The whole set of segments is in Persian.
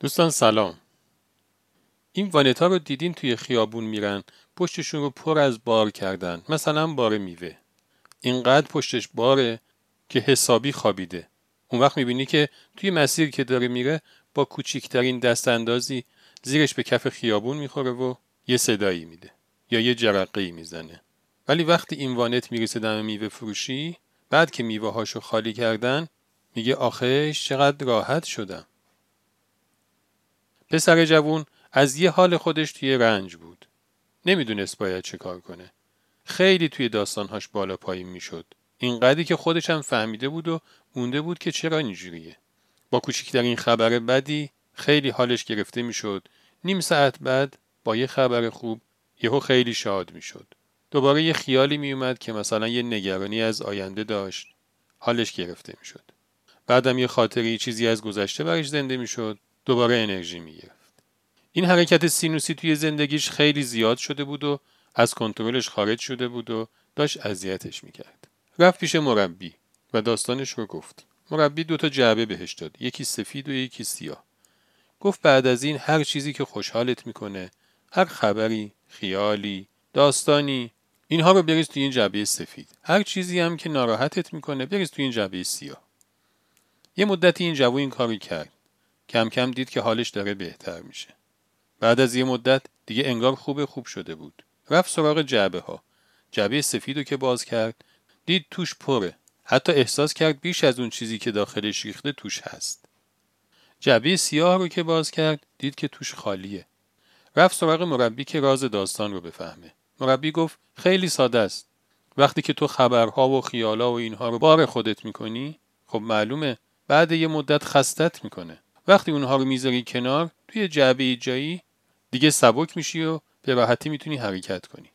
دوستان سلام. این وانتا رو دیدین توی خیابون میرن پشتشون رو پر از بار کردن مثلا بار میوه. اینقدر پشتش باره که حسابی خوابیده. اون وقت می‌بینی که توی مسیر که داره میره با کوچیکترین دست اندازی زیرش به کف خیابون می‌خوره و یه صدایی میده یا یه جرقه ای می‌زنه. ولی وقتی این وانت می‌رسه دم میوه فروشی بعد که میوه هاشو خالی کردن میگه آخش چقدر راحت شدم. پسر جوون از یه حال خودش توی رنج بود. نمی‌دونست باید چه کار کنه. خیلی توی داستانهاش بالا پایین می‌شد. اینقدری که خودش هم فهمیده بود و مونده بود که چرا اینجوریه. با کوچکترین خبر بدی خیلی حالش گرفته می‌شد. نیم ساعت بعد با یه خبر خوب یهو خیلی شاد می‌شد. دوباره یه خیالی میومد که مثلا یه نگرانی از آینده داشت. حالش گرفته می‌شد. بعدم یه خاطری چیزی از گذشته برش زنده می‌شد. دوباره انرژی می‌گرفت. این حرکت سینوسی توی زندگیش خیلی زیاد شده بود و از کنترلش خارج شده بود و داشت اذیتش می‌کرد. رفت پیش مربی و داستانش رو گفت. مربی دوتا جعبه بهش داد. یکی سفید و یکی سیاه. گفت بعد از این هر چیزی که خوشحالت می‌کنه، هر خبری، خیالی، داستانی، اینها رو بریز توی این جعبه سفید. هر چیزی هم که ناراحتت می‌کنه بریز توی این جعبه سیاه. یه مدتی این جوو این کاری کرد. کم کم دید که حالش داره بهتر میشه. بعد از یه مدت دیگه انگار خوب خوب شده بود. رفت سراغ جعبه ها. جعبه سفید رو که باز کرد دید توش پره. حتی احساس کرد بیش از اون چیزی که داخلش ریخته توش هست. جعبه سیاه رو که باز کرد دید که توش خالیه. رفت سراغ مربی که راز داستان رو بفهمه. مربی گفت خیلی ساده است. وقتی که تو خبرها و خیالا و اینها رو بار خودت می‌کنی خب معلومه بعد یه مدت خستت می‌کنه. وقتی اونها رو می‌ذاری کنار توی جعبه جایی دیگه سبک میشی و به راحتی می‌تونی حرکت کنی.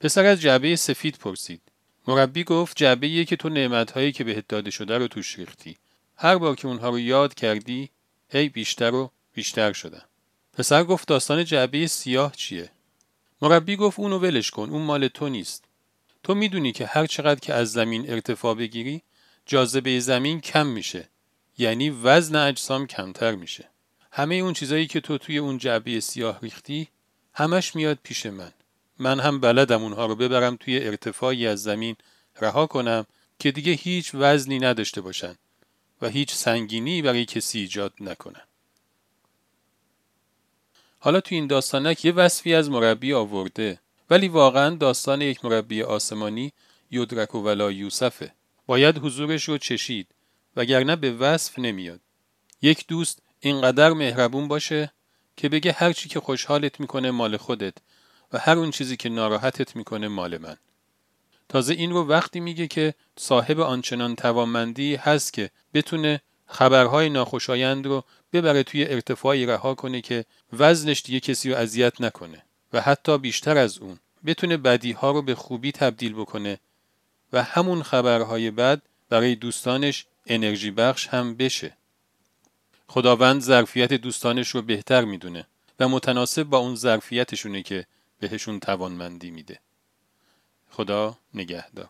پسر از جعبه سفید پرسید. مربی گفت جعبه که تو نعمتهایی که بهت داده شده رو توش ریختی. هر بار که اونها رو یاد کردی هی بیشتر و بیشتر شدن. پسر گفت داستان جعبه سیاه چیه؟ مربی گفت اونو ولش کن اون مال تو نیست. تو می‌دونی که هر چقدر که از زمین ارتفاع بگیری جاذبه زمین کم میشه یعنی وزن اجسام کمتر میشه. همه اون چیزایی که تو توی اون جعبه سیاه ریختی همش میاد پیش من. من هم بلدم اونها رو ببرم توی ارتفاعی از زمین رها کنم که دیگه هیچ وزنی نداشته باشن و هیچ سنگینی برای کسی ایجاد نکنن. حالا تو این داستانک یه وصفی از مربی آورده ولی واقعا داستان یک مربی آسمانی یدرک و ولا یوسفه. باید حضورش رو چشید وگرنه به وصف نمیاد. یک دوست اینقدر مهربون باشه که بگه هر چی که خوشحالت می‌کنه مال خودت و هر اون چیزی که ناراحتت می‌کنه مال من. تازه این رو وقتی میگه که صاحب آنچنان توانمندی هست که بتونه خبرهای ناخوشایند رو ببره توی ارتفاعی رها کنه که وزنش دیگه کسی رو اذیت نکنه و حتی بیشتر از اون بتونه بدیها رو به خوبی تبدیل بکنه و همون خبرهای بد برای دوستانش انرژی بخش هم بشه. خداوند ظرفیت دوستانش رو بهتر می‌دونه و متناسب با اون ظرفیتشونه که بهشون توانمندی میده. خدا نگهدار.